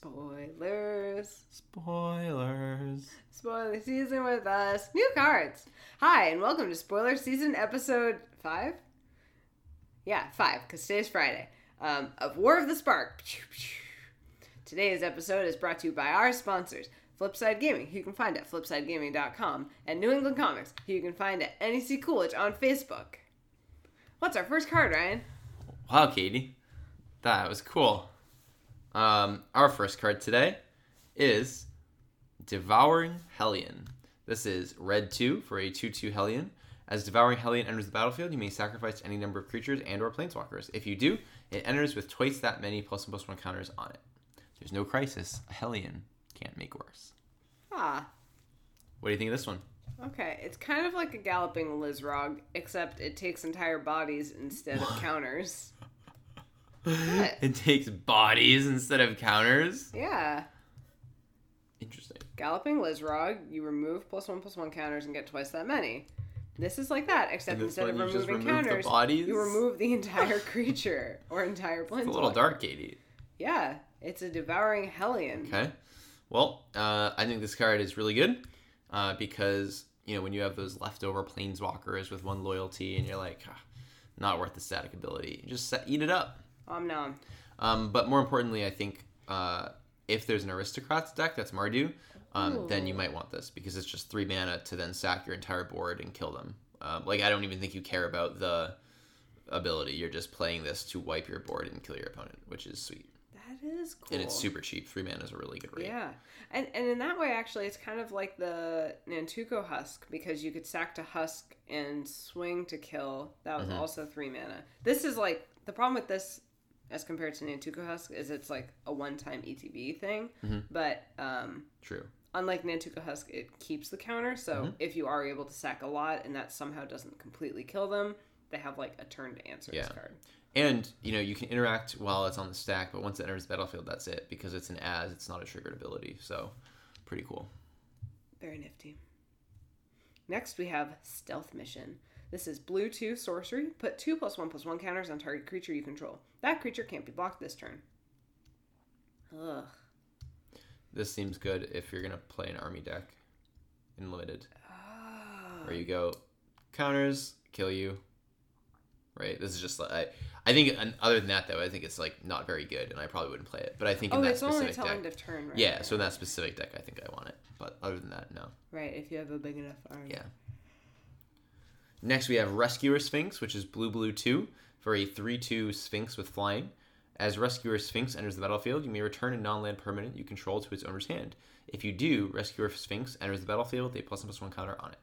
Spoilers. Spoilers. Spoiler season with us. New cards. Hi, and welcome to Spoiler Season episode 5? Yeah, 5, because today's Friday. Um, of War of the Spark. Today's episode is brought to you by our sponsors. Flipside Gaming, who you can find at flipsidegaming.com, and New England Comics, who you can find at NEC Coolidge on Facebook. What's our first card, Ryan? Wow, Katie. That was cool. Um, our first card today is Devouring Hellion. This is red 2 for a 2 2 Hellion. As Devouring Hellion enters the battlefield, you may sacrifice any number of creatures and or planeswalkers. If you do, it enters with twice that many plus and plus one counters on it. There's no crisis. A Hellion can't make worse. Ah, What do you think of this one? okay. It's kind of like a galloping Lizrog, except it takes entire bodies instead of counters. What? It takes bodies instead of counters. Yeah. Interesting. Galloping Lizrog, you remove plus one plus one counters and get twice that many. This is like that, except instead of one, you just removing remove counters, bodies? you remove the entire creature or entire planeswalker. It's a little dark, Katie. Yeah, it's a devouring hellion. Okay. Well, uh, I think this card is really good uh, because you know when you have those leftover planeswalkers with one loyalty and you're like, "Ah, not worth the static ability, just set, eat it up. Om nom. Um, but more importantly, I think uh, if there's an aristocrats deck that's Mardu, um, then you might want this because it's just three mana to then sack your entire board and kill them. Um, like I don't even think you care about the ability. You're just playing this to wipe your board and kill your opponent, which is sweet. That is cool. And it's super cheap. Three mana is a really good rate. Yeah, and and in that way, actually, it's kind of like the Nantuko Husk because you could sack to Husk and swing to kill. That was Mhm. also three mana. This is like the problem with this, as compared to Nantuko Husk, is it's like a one-time ETB thing. Mhm. But um, True. unlike Nantuko Husk, it keeps the counter. So Mhm. if you are able to sack a lot and that somehow doesn't completely kill them, they have like a turn to answer Yeah. this card. And you know you can interact while it's on the stack, but once it enters the battlefield, that's it because it's an as. It's not a triggered ability. So pretty cool. Very nifty. Next, we have Stealth Mission. This is blue 2 sorcery. Put 2 plus 1 plus 1 counters on target creature you control. That creature can't be blocked this turn. Ugh. This seems good if you're gonna play an army deck in limited, where you go counters, kill you. Right. This is just like I, I think. And other than that, though, I think it's like not very good, and I probably wouldn't play it. But I think in Oh, that it's only specific till deck, end of turn, right? yeah. So in that specific deck, I think I want it. But other than that, no. Right, if you have a big enough army. Yeah. Next, we have Rescuer Sphinx, which is blue blue 2 for a 3 2 Sphinx with flying. As Rescuer Sphinx enters the battlefield, you may return a non land permanent you control to its owner's hand. If you do, Rescuer Sphinx enters the battlefield with a plus one plus one counter on it.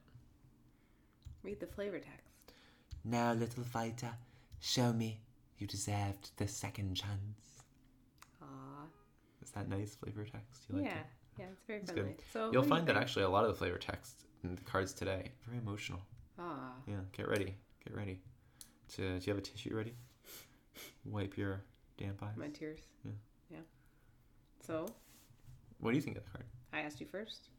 Read the flavor text. Now, little fighter, show me you deserved the second chance. Aw. Is that nice flavor text? You like yeah. it? Yeah, it's very It's friendly. good. So You'll what do you find that actually a lot of the flavor text in the cards today very emotional. Ah. Yeah, get ready. Get ready. To, do you have a tissue ready? Wipe your damp eyes. My tears. Yeah. Yeah. So, What do you think of the card? I asked you first.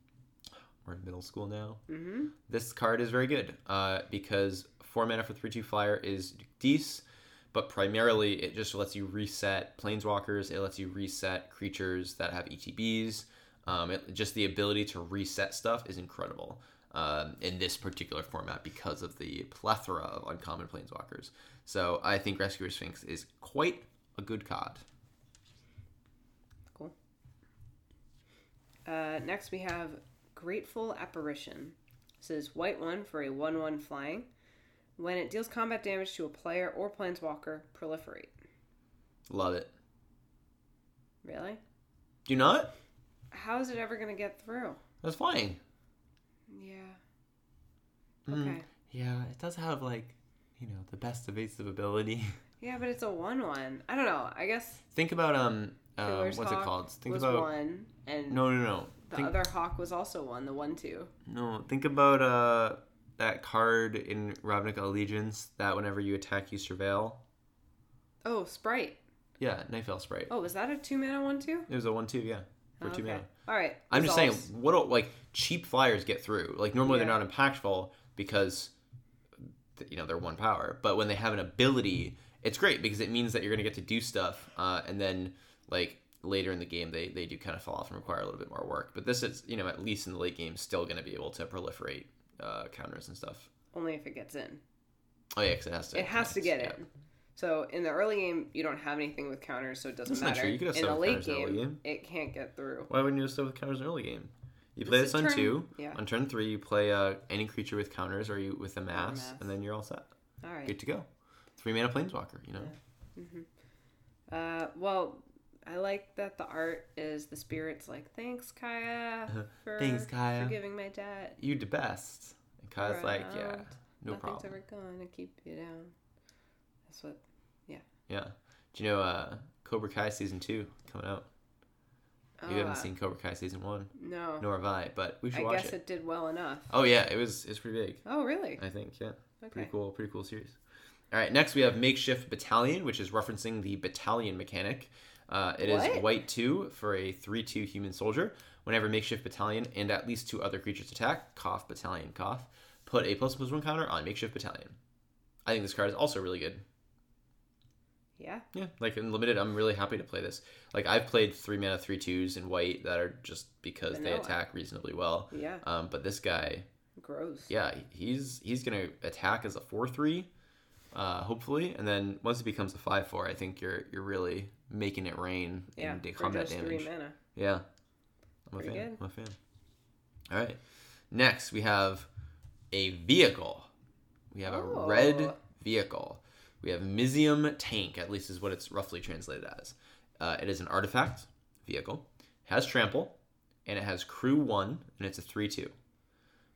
We're in middle school now. Mm-hmm. This card is very good uh, because 4 mana for 3 2 flyer is decent, but primarily it just lets you reset planeswalkers, it lets you reset creatures that have ETBs. Um, it, just the ability to reset stuff is incredible um, in this particular format because of the plethora of uncommon planeswalkers. So I think Rescuer Sphinx is quite a good card. Cool. Uh, next, we have Grateful Apparition. This is white one for a 1 1 flying. When it deals combat damage to a player or planeswalker, proliferate. Love it. Really? Do you not? How is it ever going to get through? That's flying. Yeah. Mm, Okay. yeah, it does have like, you know, the best evasive ability. Yeah, but it's a 1 1. I don't know. I guess Think about um, um Killer's what's Hawk it called? Think was about 1, and no, no, no. the Think, other Hawk was also 1, the 1 2. no, think about uh that card in Ravnica Allegiance that whenever you attack, you surveil. Oh, Sprite. Yeah, Nightveil Sprite. Oh, was that a 2 mana 1 2? It was a one-two, yeah, for two mana. All right. I'm just saying, what do- like cheap flyers get through? Like normally Yeah. they're not impactful because you know they're one power, but when they have an ability, it's great because it means that you're gonna get to do stuff, uh, and then like later in the game they, they do kind of fall off and require a little bit more work. But this is you know at least in the late game still going to be able to proliferate uh, counters and stuff. Only if it gets in. Oh yeah, because it has to. It has to get yeah. in. So in the early game, you don't have anything with counters, so it doesn't That's not matter. true. You in the late counters early game, game. it can't get through. Why wouldn't you have stuff with counters in the early game? You play It's this a on turn- two. yeah. On turn three, you play uh, any creature with counters or you with a mass, mass. and then you're all set. All right. Good to go. Three mana planeswalker. You know. Uh, well, I like that the art is the spirits like, thanks, Kaya, for, Thanks, Kaya." for giving my dad. You the best. And Kaya's like, yeah, around. no Nothing's problem. ever gonna keep you down. That's what. Yeah. Do you know uh, Cobra Kai season two coming out? You haven't uh, seen Cobra Kai season one, No. nor have I, but we should I watch guess it. it. did well enough. Oh yeah, it was it's pretty big. Oh, really? I think yeah, Okay. pretty cool, pretty cool series. All right, next we have makeshift battalion, which is referencing the battalion mechanic. Uh, it is What? white two for a three two human soldier. Whenever makeshift battalion and at least two other creatures attack, cough battalion cough, put a plus plus one counter on makeshift battalion. I think this card is also really good. Yeah. Yeah, like in limited, I'm really happy to play this. Like I've played three mana three twos in white that are just because they attack reasonably well. Yeah. Um, but this guy, Gross. yeah, he's he's gonna attack as a four three, uh, hopefully, and then once it becomes a five four, I think you're you're really making it rain Yeah. in combat damage. three mana. Yeah, I'm a Pretty fan. good. I'm a fan. All right, next we have a vehicle. We have a red Oh. vehicle. We have Mizzium Tank, at least is what it's roughly translated as. Uh, it is an artifact vehicle, has trample, and it has crew one, and it's a 3 2.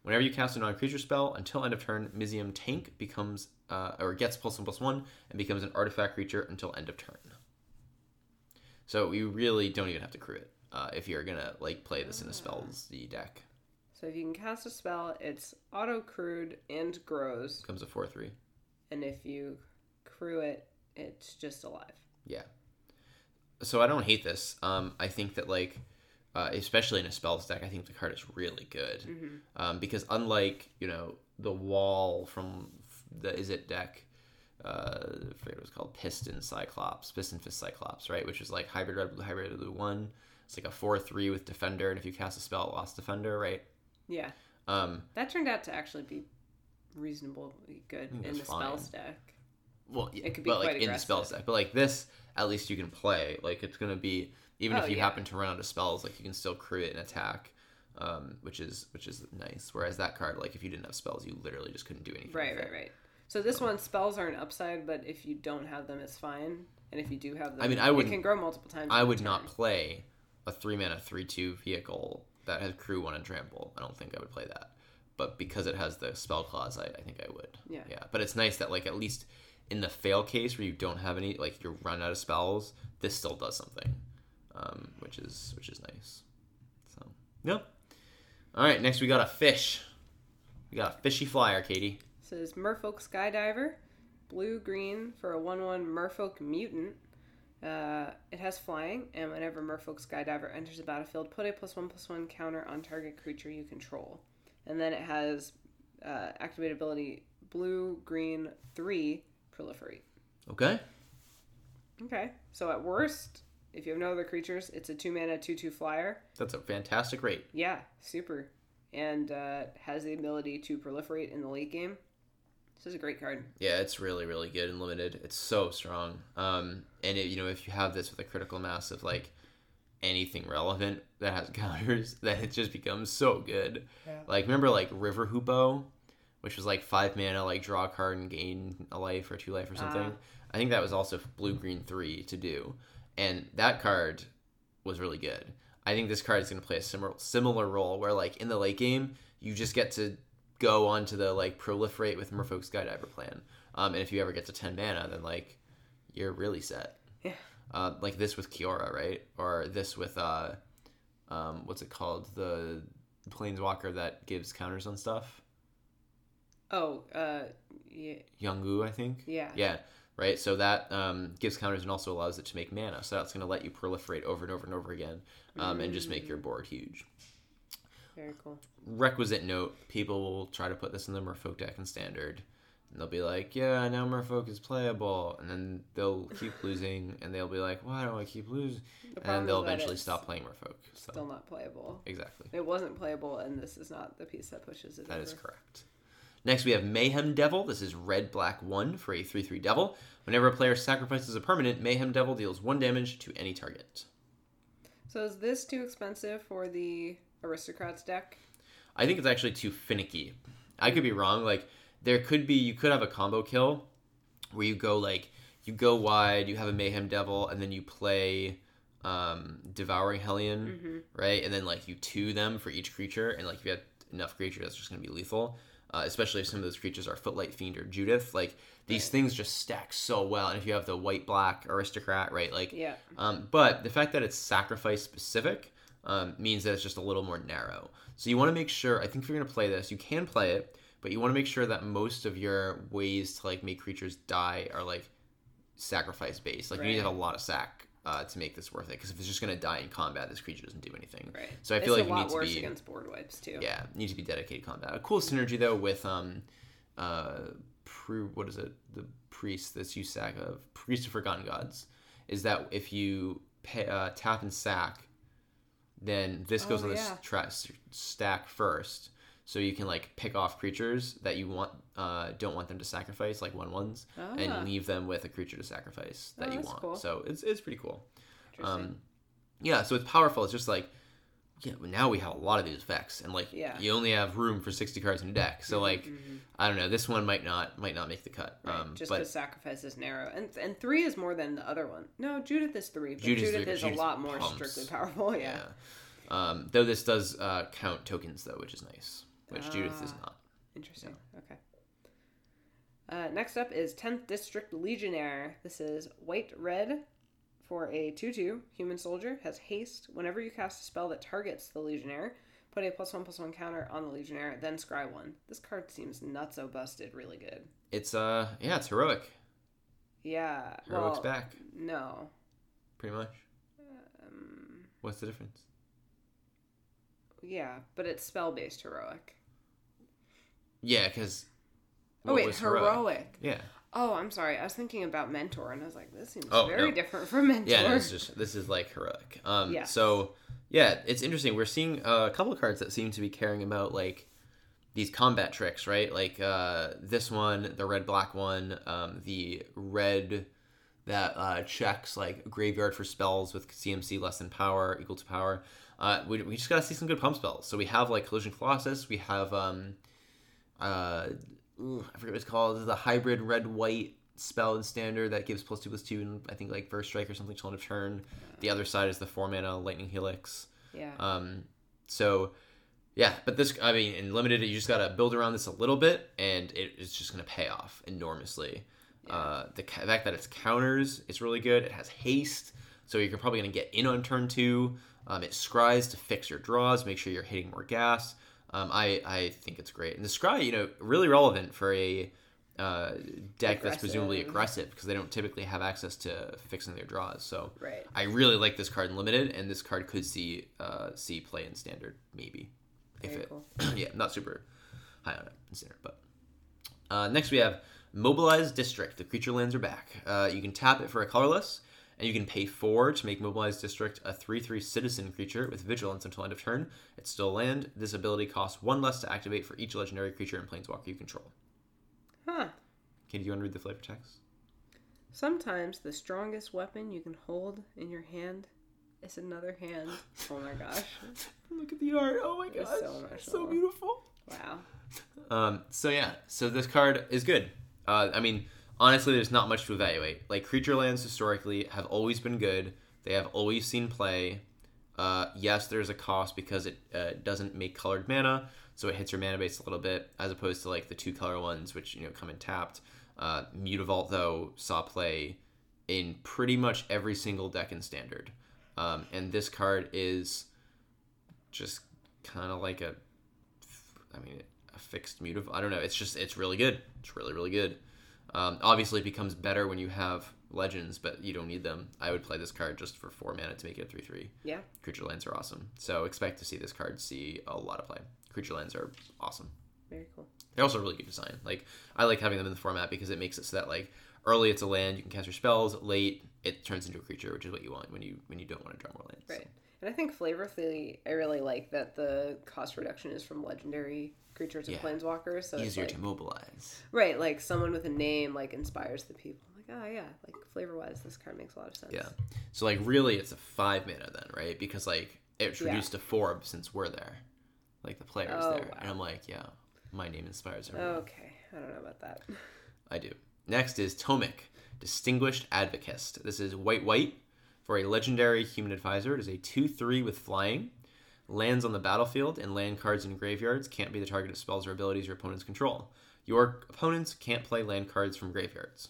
Whenever you cast a non creature spell, until end of turn, Mizzium Tank becomes, uh, or gets plus one plus one, and becomes an artifact creature until end of turn. So you really don't even have to crew it uh, if you're gonna like play this in a spells deck. So if you can cast a spell, it's auto crewed and grows, Becomes a four three. and if you crew it, it's just alive. Yeah. So I don't hate this. Um, I think that like, uh, especially in a spells deck, I think the card is really good. Um, because unlike you know the wall from the Izzet deck, uh, I forget what it was called, Piston Cyclops, Piston Fist Cyclops, right? Which is like hybrid red blue, hybrid blue one. It's like a four three with defender, and if you cast a spell, it lost defender, right? Yeah. Um, That turned out to actually be reasonably good in the fine. spells deck. Well, yeah, It could be but like in the spells aggressive. deck. But like this, at least you can play. Like it's gonna be even Oh, if you yeah. happen to run out of spells, like you can still create an attack, um, which is which is nice. Whereas that card, like if you didn't have spells, you literally just couldn't do anything. Right, right, right. So this one, spells are an upside, but if you don't have them, it's fine. And if you do have them, I mean, I wouldn't- can grow multiple times. I would not play a three mana three two vehicle that has crew one and trample. I don't think I would play that. But because it has the spell clause, I, I think I would. Yeah. Yeah. But it's nice that like at least in the fail case where you don't have any like you're run out of spells, this still does something. Um, which is which is nice. So Yep. Alright, next we got a fish. We got a fishy flyer, Katie. This is Merfolk Skydiver, blue green for a 1 1 Merfolk Mutant. Uh, it has flying, and whenever Merfolk Skydiver enters the battlefield, put a plus 1 plus 1 counter on target creature you control. And then it has uh, activate ability blue green 3 proliferate. Okay. Okay, so at worst, if you have no other creatures, it's a 2 mana 2 2 flyer. That's a fantastic rate. Yeah, super. And uh, has the ability to proliferate in the late game. This is a great card. Yeah, it's really, really good and limited. It's so strong. Um, and it, you know, if you have this with a critical mass of like anything relevant that has counters, then it just becomes so good. Yeah. Like remember like River Hoopoe, which was like five mana, like draw a card and gain a life or two life or something. Ah. I think that was also blue green three to do, and that card was really good. I think this card is going to play a similar similar role where like in the late game you just get to go onto the like proliferate with Merfolk Skydiver plan. Um, and if you ever get to ten mana, then like you're really set. Yeah. Uh, like this with Kiora, right? Or this with uh, um, what's it called? The planeswalker that gives counters on stuff. Oh, uh, yeah, I think. yeah. Yeah, right. So that um, gives counters and also allows it to make mana. So that's going to let you proliferate over and over and over again, um, and just make your board huge. Very cool. Requisite note: People will try to put this in the Merfolk deck and standard. And they'll be like, yeah, now Merfolk is playable. And then they'll keep losing, and they'll be like, why do I keep losing? The And then they'll eventually stop playing Merfolk. So, Still not playable. exactly. It wasn't playable, and this is not the piece that pushes it That over. is correct. Next, we have Mayhem Devil. This is red, black, 1 for a 3 3 devil. Whenever a player sacrifices a permanent, Mayhem Devil deals 1 damage to any target. So is this too expensive for the aristocrats deck? I think it's actually too finicky. I could be wrong. Like, there could be, you could have a combo kill where you go, like, you go wide, you have a Mayhem Devil, and then you play um, Devouring Hellion, Mm-hmm. right? And then, like, you two them for each creature, and, like, if you have enough creatures, that's just going to be lethal. Uh, especially if some of those creatures are Footlight Fiend or Judith. Like, these Right. things just stack so well. And if you have the white black aristocrat, right? Like, Yeah. um, but the fact that it's sacrifice specific um, means that it's just a little more narrow. So you want to make sure. I think if you're going to play this, you can play it, but you want to make sure that most of your ways to like make creatures die are like sacrifice based. Like you need to have a lot of sack uh, to make this worth it. Because if it's just going to die in combat, this creature doesn't do anything. Right. So I feel it's like a lot need to worse be against board wipes too. yeah, need to be dedicated combat. A cool synergy though with um, uh, pre, what is it? The priest that's you sack of priest of forgotten gods is that if you pay, uh, tap and sack, then this goes Oh, on this yeah. tra- stack first, so you can like pick off creatures that you want uh, don't want them to sacrifice, like one ones, Ah, and leave them with a creature to sacrifice that Oh, you want. cool. So it's it's pretty cool. Um, yeah, so it's powerful. It's just like, yeah, now we have a lot of these effects, and like, Yeah. you only have room for sixty cards in a deck. So like, Mhm. I don't know, this one might not might not make the cut. Right, Um, just but because sacrifice is narrow, and and three is more than the other one. No, Judith is three, but Judith's Judith three, is a lot more pumps. strictly powerful. Yeah. yeah, um, though this does uh, count tokens though, which is nice, which Judith is Ah. not. Interesting. Okay. Uh, next up is 10th District Legionnaire. This is white red for a 2 2 human soldier. Has haste. Whenever you cast a spell that targets the Legionnaire, put a plus 1 plus 1 counter on the Legionnaire, then scry 1. This card seems not so busted really good. It's uh, yeah, it's heroic. Yeah. Heroic's well, back, No. pretty much. Um, What's the difference? yeah, but it's spell based heroic. Yeah, because. Oh, wait, heroic. Yeah. Oh, I'm sorry. I was thinking about Mentor, and I was like, this seems Oh, very no. different from Mentor. Yeah, no, just this is like heroic. Um, Yes. So yeah, it's interesting. We're seeing a couple of cards that seem to be caring about like these combat tricks, right? Like uh, this one, the red black one, um, the red that uh, checks like graveyard for spells with CMC less than power equal to power. Uh, we, we just gotta see some good pump spells. So we have like Collision Colossus. We have um, uh, I forget what it's called. This is the hybrid red white spell in standard that gives plus two plus two and I think like first strike or something till end of turn. The other side is the four mana lightning helix. yeah. Um, so yeah, but this I mean in limited you just gotta build around this a little bit and it, it's just gonna pay off enormously. Uh, the fact that it's counters, it's really good. It has haste, so you're probably gonna get in on turn two. Um, it scries to fix your draws, make sure you're hitting more gas. Um, I I think it's great, and the scry, you know, really relevant for a uh, deck that's presumably Aggressive. aggressive because they don't typically have access to fixing their draws. So Right. I really like this card in limited, and this card could see uh, see play in standard maybe if it cool. yeah not super high on it in standard. But uh, next we have mobilized district. The creature lands are back. Uh, you can tap it for a colorless, and you can pay four to make mobilized district a three three citizen creature with vigilance until end of turn. It's still land. This ability costs one less to activate for each legendary creature and planeswalker you control. Huh. Can you want to read the flavor text? Sometimes the strongest weapon you can hold in your hand is another hand. Oh my gosh. Look at the art. Oh my gosh. so so beautiful. Wow. Um, so yeah, so this card is good. Uh, I mean, honestly, there's not much to evaluate. Like creature lands historically have always been good. They have always seen play. Uh, yes, there's a cost because it uh, doesn't make colored mana, so it hits your mana base a little bit, as opposed to like the two color ones, which you know come in tapped. Uh, Mutavault though saw play in pretty much every single deck in standard, um, and this card is just kind of like a I mean, a fixed of I don't know. It's just it's really good. It's really really good. Um, obviously, it becomes better when you have legends, but you don't need them. I would play this card just for four mana to make it a three three. Yeah. Creature lands are awesome, so expect to see this card see a lot of play. Creature lands are awesome. Very cool. They're also really good design. Like I like having them in the format because it makes it so that like early it's a land, you can cast your spells. Late it turns into a creature, which is what you want when you when you don't want to draw more lands. Right. And I think flavorfully, I really like that the cost reduction is from legendary creatures and Yeah. planeswalkers. So it's Easier like, to mobilize. right, like someone with a name like inspires the people. I'm like, oh yeah, like flavor wise, this card makes a lot of sense. Yeah. So like really it's a five mana then, right? Because like it's Yeah. reduced to four since we're there. Like the player's Oh, there. wow. And I'm like, yeah, my name inspires everyone. Okay, I don't know about that. I do. Next is Tomik, Distinguished Advocate. This is white white for a legendary human advisor. It is a 2 3 with flying. Lands on the battlefield and land cards in graveyards can't be the target of spells or abilities your opponents control. Your opponents can't play land cards from graveyards.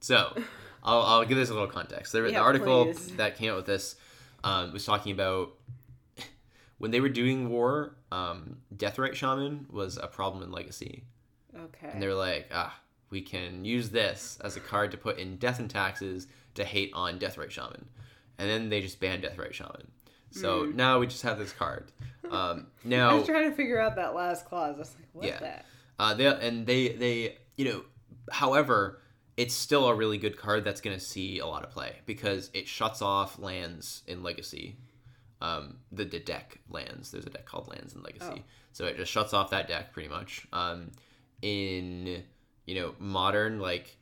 So, I'll, I'll give this a little context. There, the article please. that came out with this um, was talking about when they were doing war, um, Deathrite Shaman was a problem in Legacy. Okay. And they were like, ah, we can use this as a card to put in Death and Taxes to hate on Deathrite Shaman. And then they just banned Deathrite Shaman. So now we just have this card. Um, Hmm. I was trying to figure out that last clause. I was like, what's Yeah. that? uh, they and they they you know, however, it's still a really good card that's going to see a lot of play because it shuts off lands in Legacy. Um, the, the deck lands. There's a deck called Lands in Legacy, Oh. so it just shuts off that deck pretty much. Um, in you know modern like.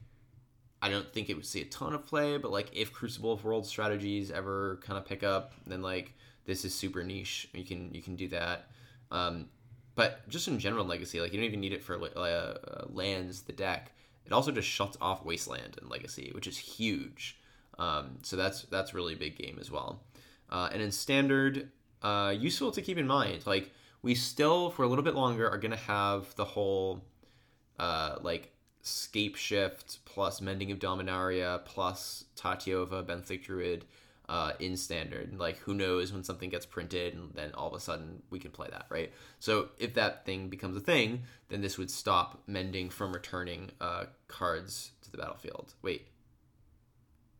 I don't think it would see a ton of play, but like if Crucible of World strategies ever kind of pick up, then like this is super niche. You can you can do that. Um, but just in general, Legacy, like you don't even need it for uh, uh, lands. The deck it also just shuts off Wasteland in Legacy, which is huge. Um, so that's that's really big game as well. Uh, and in Standard, uh, useful to keep in mind, like we still for a little bit longer are gonna have the whole uh, like Scapeshift plus Mending of Dominaria plus Tatyova Benthic Druid uh, in standard. Like, who knows when something gets printed and then all of a sudden we can play that, right? So, if that thing becomes a thing, then this would stop Mending from returning uh, cards to the battlefield. Wait.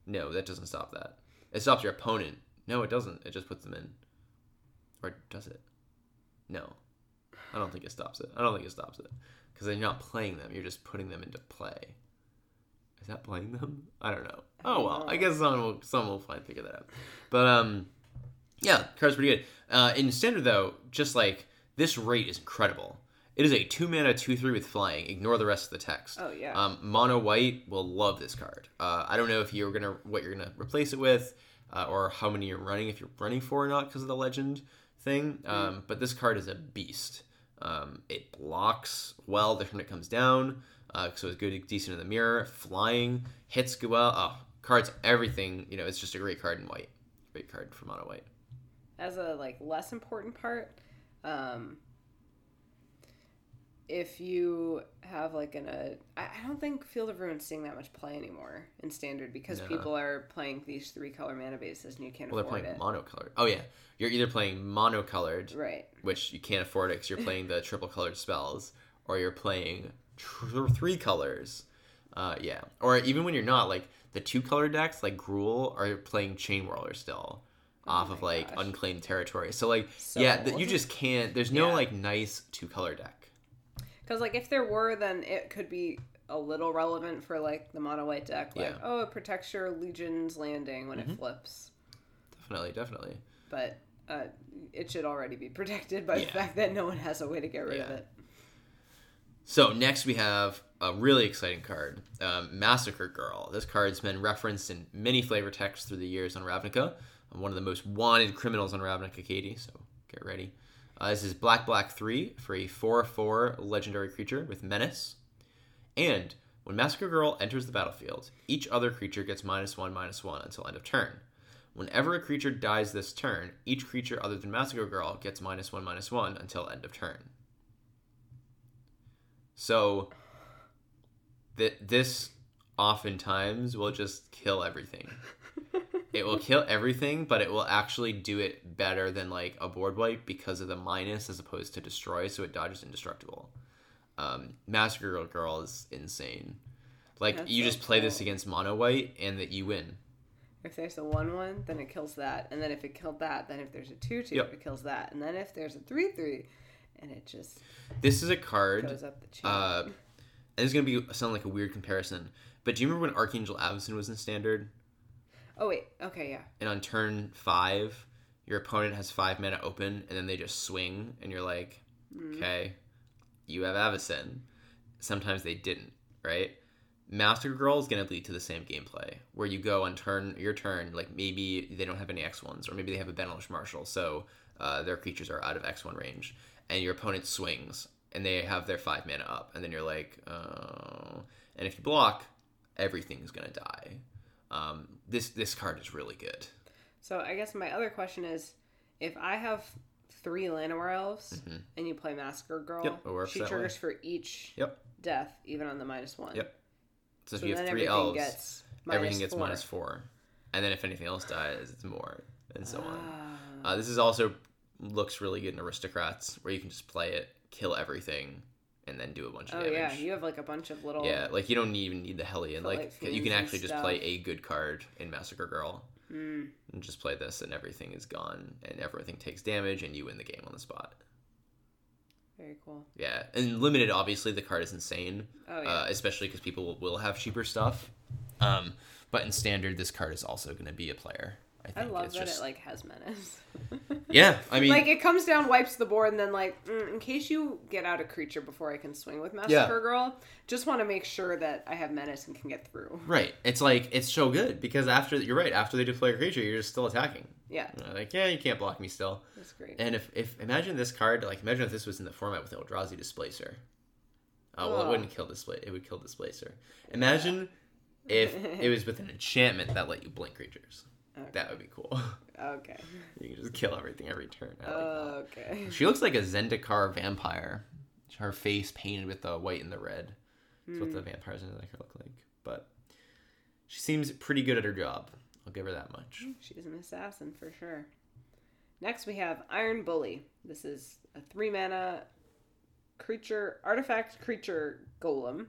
No, that doesn't stop that. It stops your opponent. No, it doesn't. It just puts them in. Or does it? No. I don't think it stops it. I don't think it stops it because then you're not playing them; you're just putting them into play. Is that playing them? I don't know. Oh well. I guess someone will someone will find figure that out. But um, yeah, card's pretty good. Uh, in standard though, just like this rate is incredible. It is a two mana two three with flying. Ignore the rest of the text. Oh, yeah. Um, mono white will love this card. Uh, I don't know if you're gonna what you're gonna replace it with, uh, or how many you're running. If you're running four or not because of the legend thing. Um, but this card is a beast. Um, it blocks well turn it comes down, uh, so it's good, decent in the mirror. Flying hits go well. Oh, cards, everything. You know, it's just a great card in white. Great card for mono white. as a like less important part um if you have like an a, I don't think Field of Ruins seeing that much play anymore in standard because No. people are playing these three color mana bases and you can't Well, they're playing it. monocolored. Oh yeah, you're either playing monocolored, right. which you can't afford it because you're playing the triple colored spells, or you're playing tr- three colors. Uh, yeah, or even when you're not, like the two color decks, like Gruul, are playing Chain Whirler still, off of Oh my like gosh. unclaimed territory. So like, So- yeah, th- you just can't. There's no Yeah. like nice two color deck. Because like if there were, then it could be a little relevant for like the mono white deck. Like Yeah. oh, it protects your Legion's landing when it flips, Definitely, definitely. but uh, it should already be protected by the fact that no one has a way to get rid of it. So next we have a really exciting card, um, Massacre Girl. This card's been referenced in many flavor texts through the years on Ravnica. I'm one of the most wanted criminals on Ravnica, Katie. So get ready. Uh, this is black black three for a four four legendary creature with menace. And when Massacre Girl enters the battlefield, each other creature gets minus one minus one until end of turn. Whenever a creature dies this turn, each creature other than Massacre Girl gets minus one minus one until end of turn. So th- this oftentimes will just kill everything. it will kill everything, but it will actually do it better than like a board wipe because of the minus as opposed to destroy, so it dodges indestructible. Um, Massacre Girl, Girl is insane. Like That's you so just play this against mono white and that you win. If there's a one one, then it kills that, and then if it killed that, then if there's a two two, Yep. it kills that, and then if there's a three three, and it just This is a card. goes up the chain. Uh, and it's gonna be sound like a weird comparison, but do you remember when Archangel Avacyn was in standard? Oh wait, okay, yeah. And on turn five, your opponent has five mana open, and then they just swing, and you're like, Mm. okay, you have Avacyn. Sometimes they didn't, right? Massacre Girl is gonna lead to the same gameplay where you go on turn your turn, like maybe they don't have any X ones, or maybe they have a Benalish Marshal, so uh, their creatures are out of X one range, and your opponent swings, and they have their five mana up, and then you're like, oh, and if you block, everything's gonna die. Um, this this card is really good. So I guess my other question is, if I have three Llanowar elves and you play Massacre Girl, Mm-hmm. Yep, she that way. triggers for each Yep. death, even on the minus one. Yep. So if So you have three elves, gets everything gets four. minus four, and then if anything else dies, it's more, and so on. Ah. Uh, this is also looks really good in aristocrats, where you can just play it, kill everything, and then do a bunch of damage. oh damage. yeah, you have like a bunch of little. Yeah, like you don't even need the Hellion. Like, you can actually just play a good card in Massacre Girl Mm, and just play this, and everything is gone, and everything takes damage, and you win the game on the spot. very cool. Yeah, and limited, obviously, the card is insane, Oh yeah. uh, especially because people will, have cheaper stuff. Um, but in standard, this card is also going to be a player. I I think love it's that just it like has menace. Yeah. I mean, like it comes down, wipes the board, and then like mm, in case you get out a creature before I can swing with Massacre Yeah. Girl, just want to make sure that I have menace and can get through. right? It's like it's so good because after you're right after they deploy a creature, you're just still attacking. Yeah, Like yeah, you can't block me still. that's great. And if, if imagine this card, like imagine if this was in the format with Eldrazi Displacer. Uh, well, it Oh. wouldn't kill display. It would kill Displacer. Imagine if it was with an enchantment that let you blink creatures. Okay. That would be cool. Okay. you can just kill everything every turn. Like. Okay. She looks like a Zendikar vampire. Her face painted with the white and the red. That's what the Hmm. vampires in Zendikar look like. But she seems pretty good at her job. I'll give her that much. She's an assassin for sure. Next we have Iron Bully. This is a three mana creature artifact creature golem.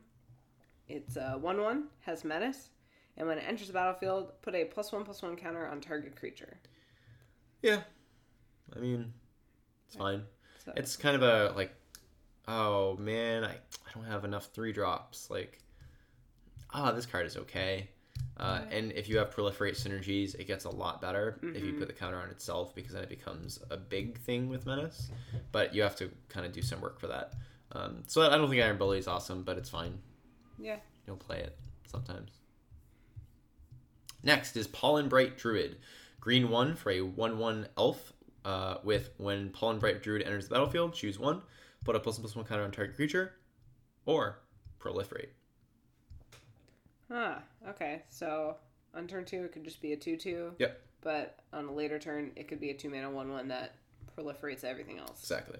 It's a one one has menace, and when it enters the battlefield, put a plus one plus one counter on target creature. Yeah. I mean, it's fine. So It's kind of a like, oh man, I, I don't have enough three drops. Like, ah, this card is okay. Uh, and if you have proliferate synergies, it gets a lot better if you Mhm. put the counter on itself because then it becomes a big thing with menace. But you have to kind of do some work for that. Um, so I don't think Iron Bully is awesome, but it's fine. yeah, You'll play it sometimes. Next is Pollenbright Druid. Green 1 for a 1 1 elf. Uh, with when Pollenbright Druid enters the battlefield, choose 1, put a plus 1 plus 1 counter on target creature, or proliferate. ah, okay. So on turn two, it could just be a two two. Yep. But on a later turn, it could be a two mana one one that proliferates everything else. Exactly.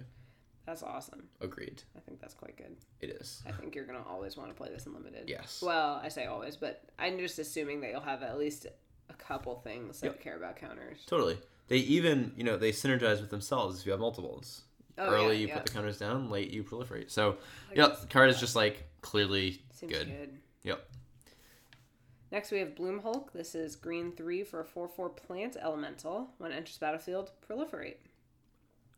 That's awesome. Agreed. I think that's quite good. It is. I think you're gonna always want to play this unlimited. Yes. Well, I say always, but I'm just assuming that you'll have at least a couple things that Yep. care about counters. Totally. They even, you know, they synergize with themselves if you have multiples. Oh, Early, yeah, you yeah. put the counters down. Late, you proliferate. So, yep, the card is just like clearly Seems good. good. Yep. Next, we have Bloom Hulk. This is green three for a four four plant elemental. When it enters battlefield, proliferate.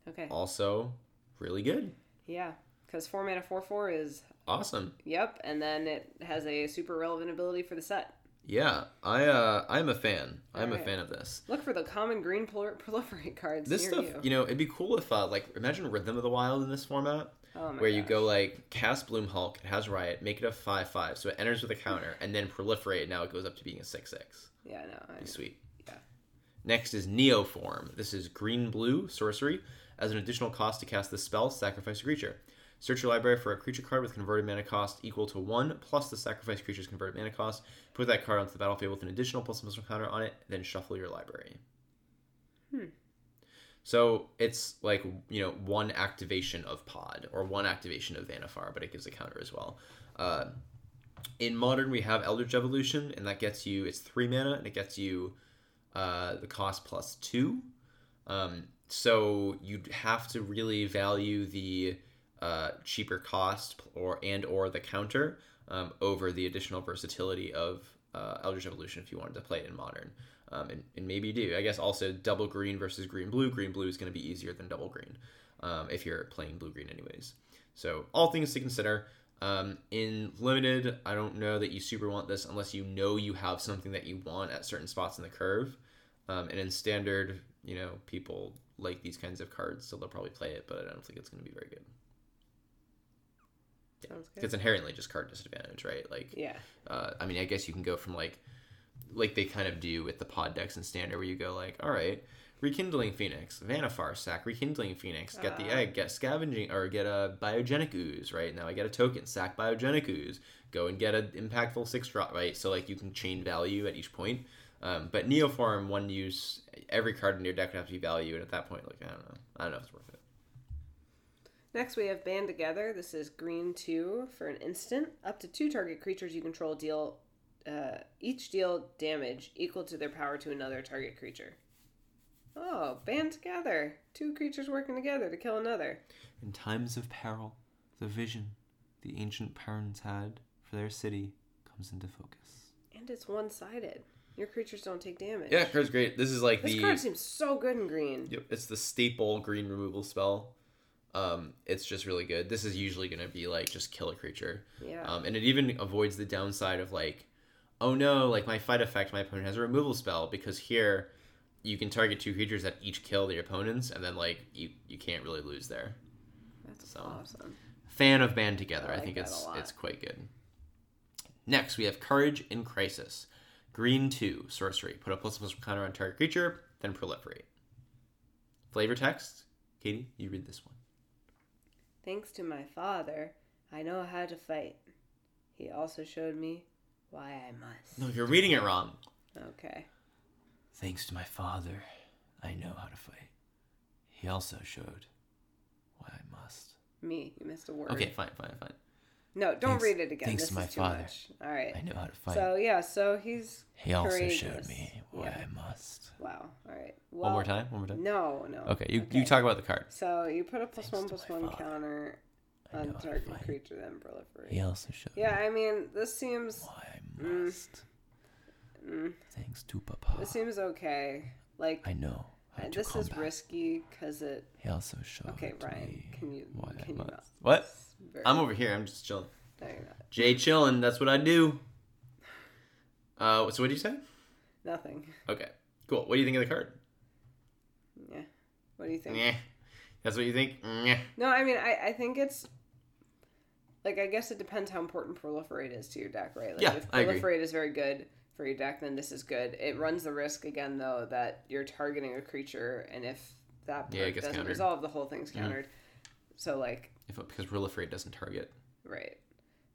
Okay. Also, really good. Yeah, because four mana four four is Awesome. yep, and then it has a super relevant ability for the set. Yeah, I uh, I'm a fan. I'm a fan of this. Look for the common green prol- proliferate cards This stuff, you. you. know, it'd be cool if uh, like imagine Rhythm of the Wild in this format, oh where you go like cast Bloom Hulk, it has Riot, make it a five five, so it enters with a counter, and then proliferate. Now it goes up to being a six six. Yeah, no. I, Be sweet. Yeah. Next is Neoform. This is green blue sorcery. As an additional cost to cast this spell, sacrifice a creature. Search your library for a creature card with converted mana cost equal to one plus the sacrifice creature's converted mana cost. Put that card onto the battlefield with an additional plus plus counter on it. Then shuffle your library. Hmm. So it's like you know one activation of Pod or one activation of Vannifar, but it gives a counter as well. Uh, in modern, we have Eldritch Evolution, and that gets you it's three mana, and it gets you uh, the cost plus two. Um, so you'd have to really value the uh, cheaper cost or and or the counter um, over the additional versatility of uh, Eldritch Evolution if you wanted to play it in Modern. Um, and, and maybe you do. I guess also double green versus green blue. Green blue is going to be easier than double green um, if you're playing blue green, anyways. So, all things to consider. Um, in limited, I don't know that you super want this unless you know you have something that you want at certain spots in the curve. Um, and in standard, you know, people like these kinds of cards, so they'll probably play it, but I don't think it's going to be very good. Sounds good. It's inherently just card disadvantage, right? Like, Yeah. uh, I mean, I guess you can go from like, like they kind of do with the pod decks and standard, where you go like, all right, rekindling phoenix, Vannifar sack, rekindling phoenix, get the Ah. egg, get scavenging, or get a biogenic ooze, right? Now I get a token, sack biogenic ooze, go and get an impactful six drop, right? So like you can chain value at each point. Um, but Neoform, one use, every card in your deck would have to be value, and at that point, like I don't know, I don't know if it's worth it. Next, we have Band Together. This is green two for an instant. Up to two target creatures you control deal uh, each deal damage equal to their power to another target creature. Oh, band together. Two creatures working together to kill another. In times of peril, the vision the ancient parents had for their city comes into focus. And it's one sided. Your creatures don't take damage. Yeah, card's great. This is like the. This the card seems so good in green. Yep, it's the staple green removal spell. Um, it's just really good. This is usually going to be like just kill a creature. Yeah. Um, and it even avoids the downside of like, oh no, like my fight effect, my opponent has a removal spell because here you can target two creatures that each kill the opponents, and then like you you can't really lose there. That's so- awesome. Fan of band together. I I, think it's it's quite good. Next, we have courage in crisis. Green two sorcery. Put a plus plus counter on target creature, then proliferate. Flavor text. Katie, you read this one. Thanks to my father, I know how to fight. He also showed me why I must. No, you're reading it wrong. Okay. Thanks to my father, I know how to fight. He also showed why I must. Me, you missed a word. Okay, fine, fine, fine. No, don't Thanks- read it again. thanks this to my is too father. much. All right. I know how to fight. So yeah, so he's he also courageous. showed me why Yeah. I must. wow. All right. one more time. One more time. No, no. Okay, you, you talk about the card. So you put a plus one plus one father, counter on target creature, then proliferate. He also showed Yeah, I mean, this seems why I Mm. must. mm, Thanks to Papa. this seems okay. Like I know uh, this is risky because it. He also showed Okay, Ryan, me can you why I can you must. not? What? Very- I'm over here. I'm just chilling. No, you're not. Jay chilling. That's what I do. Uh, so what do you say? Nothing. Okay, cool. What do you think of the card? Yeah. What do you think? Yeah. That's what you think? Yeah. No, I mean, I, I think it's like I guess it depends how important proliferate is to your deck, right? Like Yeah, if I agree. proliferate is very good for your deck, then this is good. It runs the risk again though that you're targeting a creature, and if that Yeah, it perk gets doesn't countered. resolve, the whole thing's Mhm. countered. So like, If because Proliferate doesn't target. right.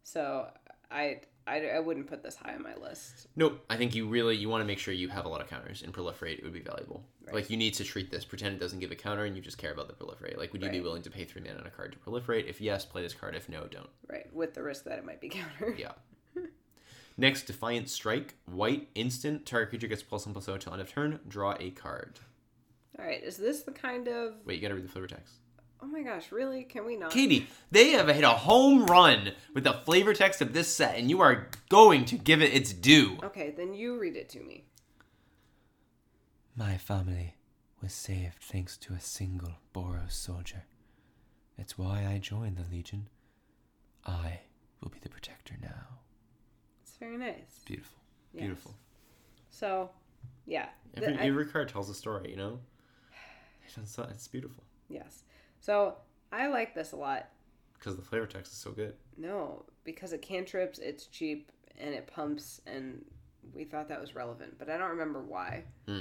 So I, I I wouldn't put this high on my list. Nope. I think you really you want to make sure you have a lot of counters. In Proliferate, it would be valuable. Right. Like you need to treat this. Pretend it doesn't give a counter, and you just care about the Proliferate. Like, would you be willing to pay three mana on a card to Proliferate? If yes, play this card. If no, don't. Right, with the risk that it might be countered. Yeah. Next, Defiant Strike. White instant. Target creature gets plus one plus zero until end of turn. Draw a card. All right, is this the kind of? Wait, you gotta read the flavor text. Oh my gosh, really? Can we not? Katie, they have hit a home run with the flavor text of this set, and you are going to give it its due. Okay, then you read it to me. My family was saved thanks to a single Boros soldier. It's why I joined the Legion. I will be the protector now. It's very nice. Beautiful. Yes. Beautiful. So, yeah. Every, The- I- every card tells a story, you know? It's, it's beautiful. yes. So I like this a lot. Because the flavor text is so good. No, because it cantrips, it's cheap, and it pumps, and we thought that was relevant, but I don't remember why. Hmm.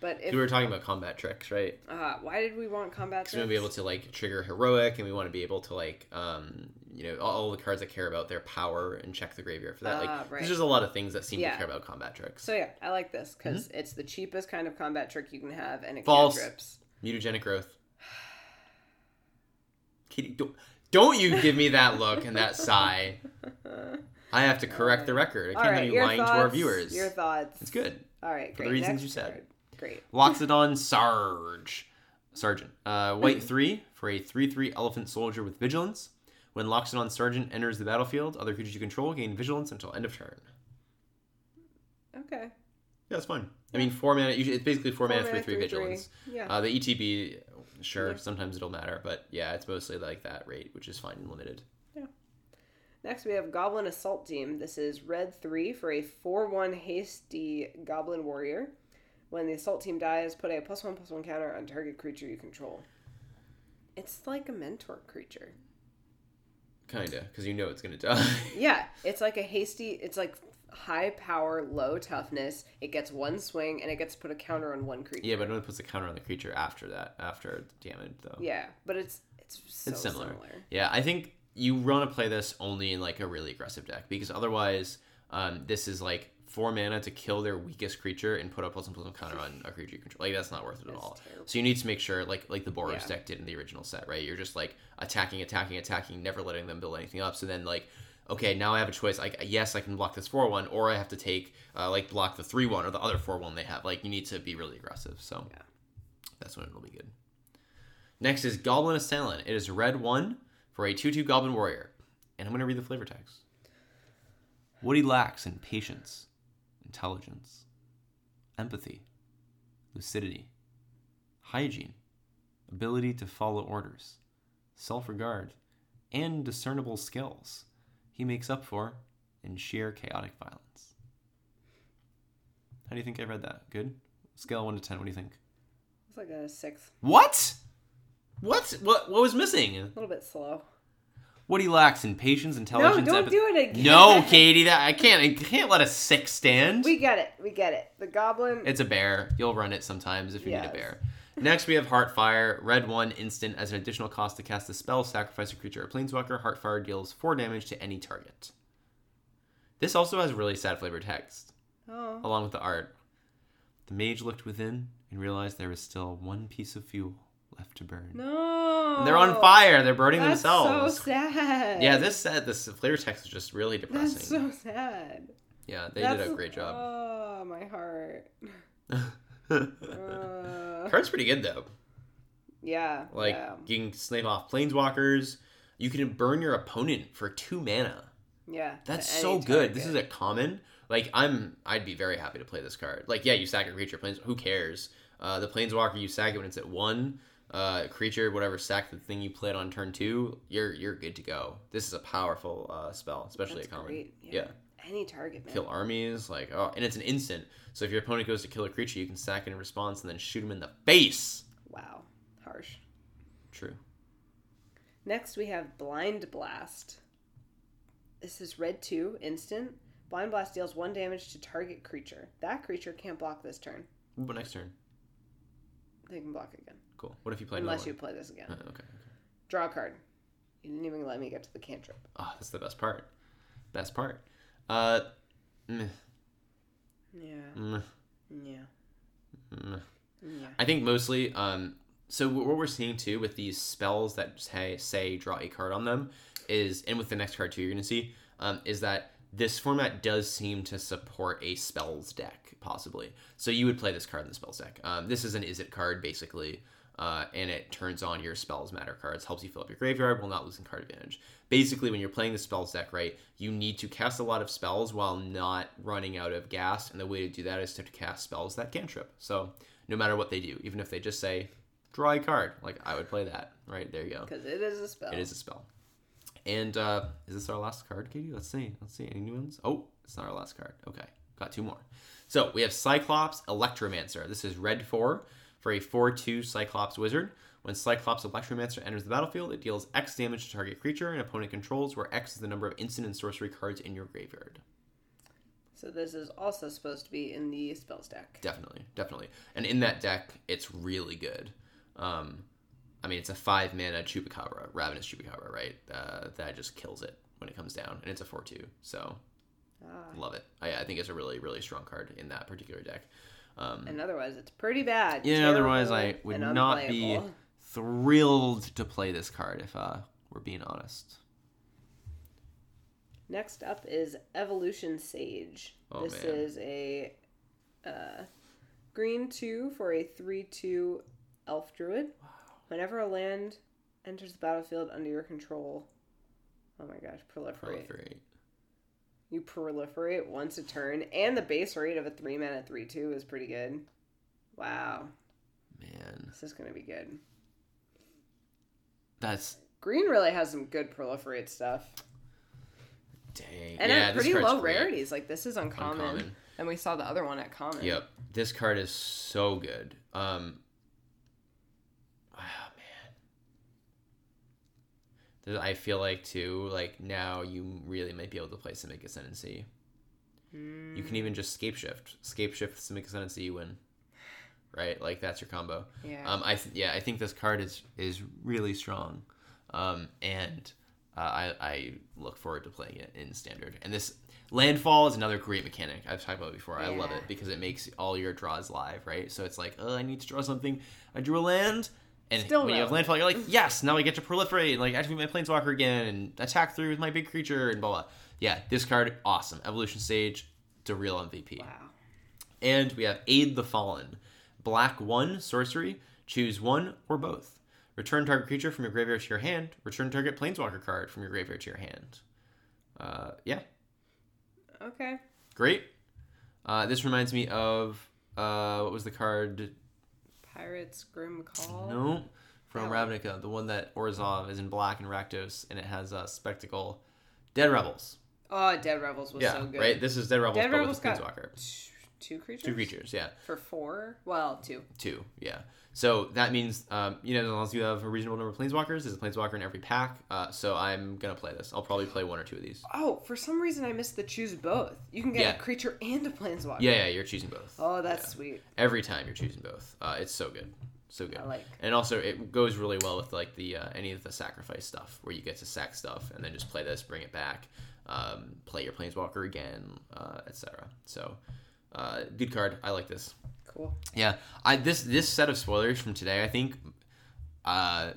But if we were talking about combat tricks, right? uh, why did we want combat? Because we want to be able to like trigger heroic, and we want to be able to like, um, you know, all, all the cards that care about their power and check the graveyard for that. Ah, like, right. there's just a lot of things that seem Yeah. to care about combat tricks. So yeah, I like this because it's the cheapest kind of combat trick you can have, and it Mm-hmm. False. cantrips. Mutagenic growth. Kitty, don't, don't you give me that look and that sigh. I have to correct the record. I can't right, your lying thoughts, to our viewers. Your thoughts. It's good. All right, For great. the reasons Next you said. card. Great. Loxodon Sarge. Sergeant. Uh, white 3 for a 3 3 elephant soldier with vigilance. When Loxodon Sergeant enters the battlefield, other creatures you control gain vigilance until end of turn. Okay. Yeah, it's fun. I mean, four mana. usually It's basically four, mana, three, three, three, vigilance. Yeah. Uh, the ETB, sure, Yeah. sometimes it'll matter, but yeah, it's mostly like that rate, which is fine and limited. Next, we have Goblin Assault Team. This is red 3 for a 4 1 hasty Goblin Warrior. When the assault team dies, put a plus 1 plus 1 counter on target creature you control. It's like a mentor creature. Kinda, because you know it's gonna die. Yeah, it's like a hasty, it's like high power, low toughness. It gets one swing and it gets to put a counter on one creature. yeah, but it only puts a counter on the creature after that, after damage, though. Yeah, but it's it's so it's similar. similar. Yeah, I think you want to play this only in like a really aggressive deck because otherwise, um, this is like four mana to kill their weakest creature and put a plus one plus one counter on a creature you control. Like that's not worth it at all. terrible. So you need to make sure, like like the Boros Yeah. deck did in the original set, right? You're just like attacking, attacking, attacking, never letting them build anything up. So then like. Okay, now I have a choice. Like, yes, I can block this four one, or I have to take uh, like block the three one or the other four one they have. Like, you need to be really aggressive. So, Yeah. that's when it'll be good. Next is Goblin Assailant. It is red one for a 2 2 Goblin Warrior. And I'm going to read the flavor text. What he lacks in patience, intelligence, empathy, lucidity, hygiene, ability to follow orders, self regard, and discernible skills, he makes up for in sheer chaotic violence. How do you think I read that? Good? Scale 1 to 10, what do you think? It's like a 6. What? What? What? What was missing? A little bit slow. What he lacks in patience, intelligence. No, don't empathy. do it again. No, Katie, that I can't. I can't let a six stand. We get it. We get it. The goblin. It's a bear. You'll run it sometimes if you need a bear. Next, we have Heartfire. Red one instant as an additional cost to cast a spell, sacrifice a creature or planeswalker. Heartfire deals four damage to any target. This also has really sad flavored text, oh. along with the art. The mage looked within and realized there was still one piece of fuel left to burn. No. And They're on fire. They're burning That's themselves. so sad. Yeah, this set this flavor text is just really depressing. That's so sad. yeah, they That's- did a great job. Oh, my heart. Uh, Card's pretty good though. yeah. Like yeah. you can slave off planeswalkers. You can burn your opponent for two mana. Yeah. That's so good. This is a common. Like I'm, I'd be very happy to play this card. Like yeah, you sack a creature. Planes, who cares? Uh, the planeswalker you sack it when it's at one. Uh, creature, whatever, sack the thing you played on turn two. You're you're good to go. This is a powerful uh, spell, especially That's a common. great. yeah. Any target, man. kill armies like oh and it's an instant so if your opponent goes to kill a creature you can sack it in response and then shoot him in the face Wow. Harsh. true Next, we have Blind Blast. This is red 2, instant. Blind Blast deals 1 damage to target creature. That creature can't block this turn. but next turn They can block again. cool what if you play Unless you play this again. one? Uh, okay Draw a card. You didn't even let me get to the cantrip. oh that's the best part best part uh meh, Yeah. meh, Yeah. meh. Yeah. i think mostly um so what we're seeing too with these spells that say say draw a card on them is and with the next card too you're gonna see um, is that this format does seem to support a spells deck possibly so you would play this card in the spells deck um, this is an Izzet card basically uh, and it turns on your spells matter cards helps you fill up your graveyard while not losing card advantage basically when you're playing the spells deck right you need to cast a lot of spells while not running out of gas and the way to do that is to cast spells that cantrip so no matter what they do even if they just say draw a card like i would play that right there you go Because it is a spell. it is a spell. And uh, is this our last card, Katie? Let's see. Let's see. Any new ones? Oh, it's not our last card. Okay. Got two more. So we have Cyclops Electromancer. This is red 4 for a 4 2 Cyclops Wizard. When Cyclops Electromancer enters the battlefield, it deals X damage to target creature and opponent controls, where X is the number of instant and sorcery cards in your graveyard. So this is also supposed to be in the spells deck. Definitely, definitely. And in that deck, it's really good. Um, I mean, it's a five mana Chupacabra, Ravenous Chupacabra, right? Uh, that just kills it when it comes down, and it's a four two. So Ah. love it. I, I think it's a really really strong card in that particular deck. Um, And otherwise, it's pretty bad. yeah, otherwise I would not be thrilled to play this card if uh, we're being honest. Next up is Evolution Sage. Oh, this man. is a uh, green 2 for a 3 2 elf druid. Wow. Whenever a land enters the battlefield under your control, oh my gosh, proliferate. Proliferate. You proliferate once a turn, and the base rate of a three mana three two is pretty good. Wow, Man, this is gonna be good. that's Green really has some good proliferate stuff, dang. and yeah, at pretty low great. rarities. Like this is uncommon. Uncommon. and we saw the other one at common. Yep, this card is so good. Um, wow, man. There's, I feel like too, like now you really might be able to play Simic Ascendancy. You can even just Scapeshift, scape shift Simic Ascendancy, you win. Right, like that's your combo. Yeah. Um, I th- yeah, I think this card is is really strong, um, and uh, I I look forward to playing it in standard. And this landfall is another great mechanic. I've talked about it before. I love it because it makes all your draws live, right? So it's like, oh, I need to draw something. I drew a land, and Still when you have landfall, you're like, yes, now I get to proliferate, and like activate my planeswalker again, and attack through with my big creature, and blah blah. Yeah, this card awesome. Evolution Sage, it's a real MVP. wow. And we have Aid the Fallen. Black 1 sorcery. Choose one or both. Return target creature from your graveyard to your hand. Return target planeswalker card from your graveyard to your hand. Uh, yeah, Okay. great. Uh, this reminds me of uh, what was the card? Pirates Grim Call. No, from. Ravnica, the one that Orzhov is in black and Rakdos, and it has a spectacle. Dead hmm. Revels. Oh, Dead Revels was yeah, so good. right. This is Dead Revels, Dead but Revels got two creatures. Two creatures, yeah. for four. Well, two. Two, yeah. So that means, um, you know, as long as you have a reasonable number of planeswalkers, there's a planeswalker in every pack. Uh, so I'm gonna play this. I'll probably play one or two of these. Oh, for some reason I missed the choose both. You can get Yeah. a creature and a planeswalker. Yeah, yeah, you're choosing both. Oh, that's Yeah. sweet. Every time you're choosing both. Uh, it's so good, so good. I like. And also, it goes really well with like the uh, any of the sacrifice stuff, where you get to sack stuff and then just play this, bring it back, um, play your planeswalker again, uh, etc. So, uh, good card. I like this. Cool. Yeah, I this this set of spoilers from today, I think, uh,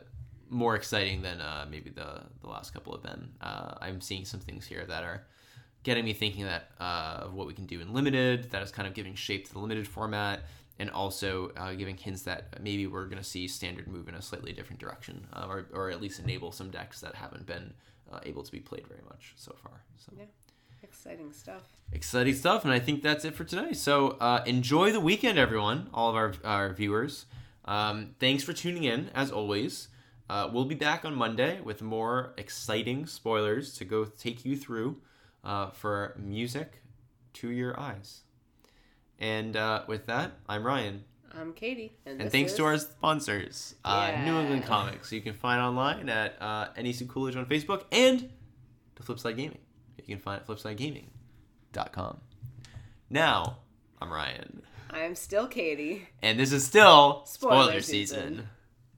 more exciting than uh, maybe the the last couple have been. Uh, I'm seeing some things here that are getting me thinking that uh, of what we can do in limited. That is kind of giving shape to the limited format, and also uh, giving hints that maybe we're going to see standard move in a slightly different direction, uh, or or at least enable some decks that haven't been uh, able to be played very much so far. So Yeah. Exciting stuff. exciting stuff and i think that's it for today. So uh, enjoy the weekend everyone all of our, our viewers. Um, thanks for tuning in as always. Uh, we'll be back on monday with more exciting spoilers to go take you through uh, for music to your eyes. And uh, with that i'm ryan. I'm Katie. And, and thanks is... to our sponsors uh, new england comics. You can find online at uh, NEC coolidge on facebook and to flipside gaming you can find it at flipsidegaming.com now i'm ryan I'm still Katie. and this is still Spoiler spoiler, season. season.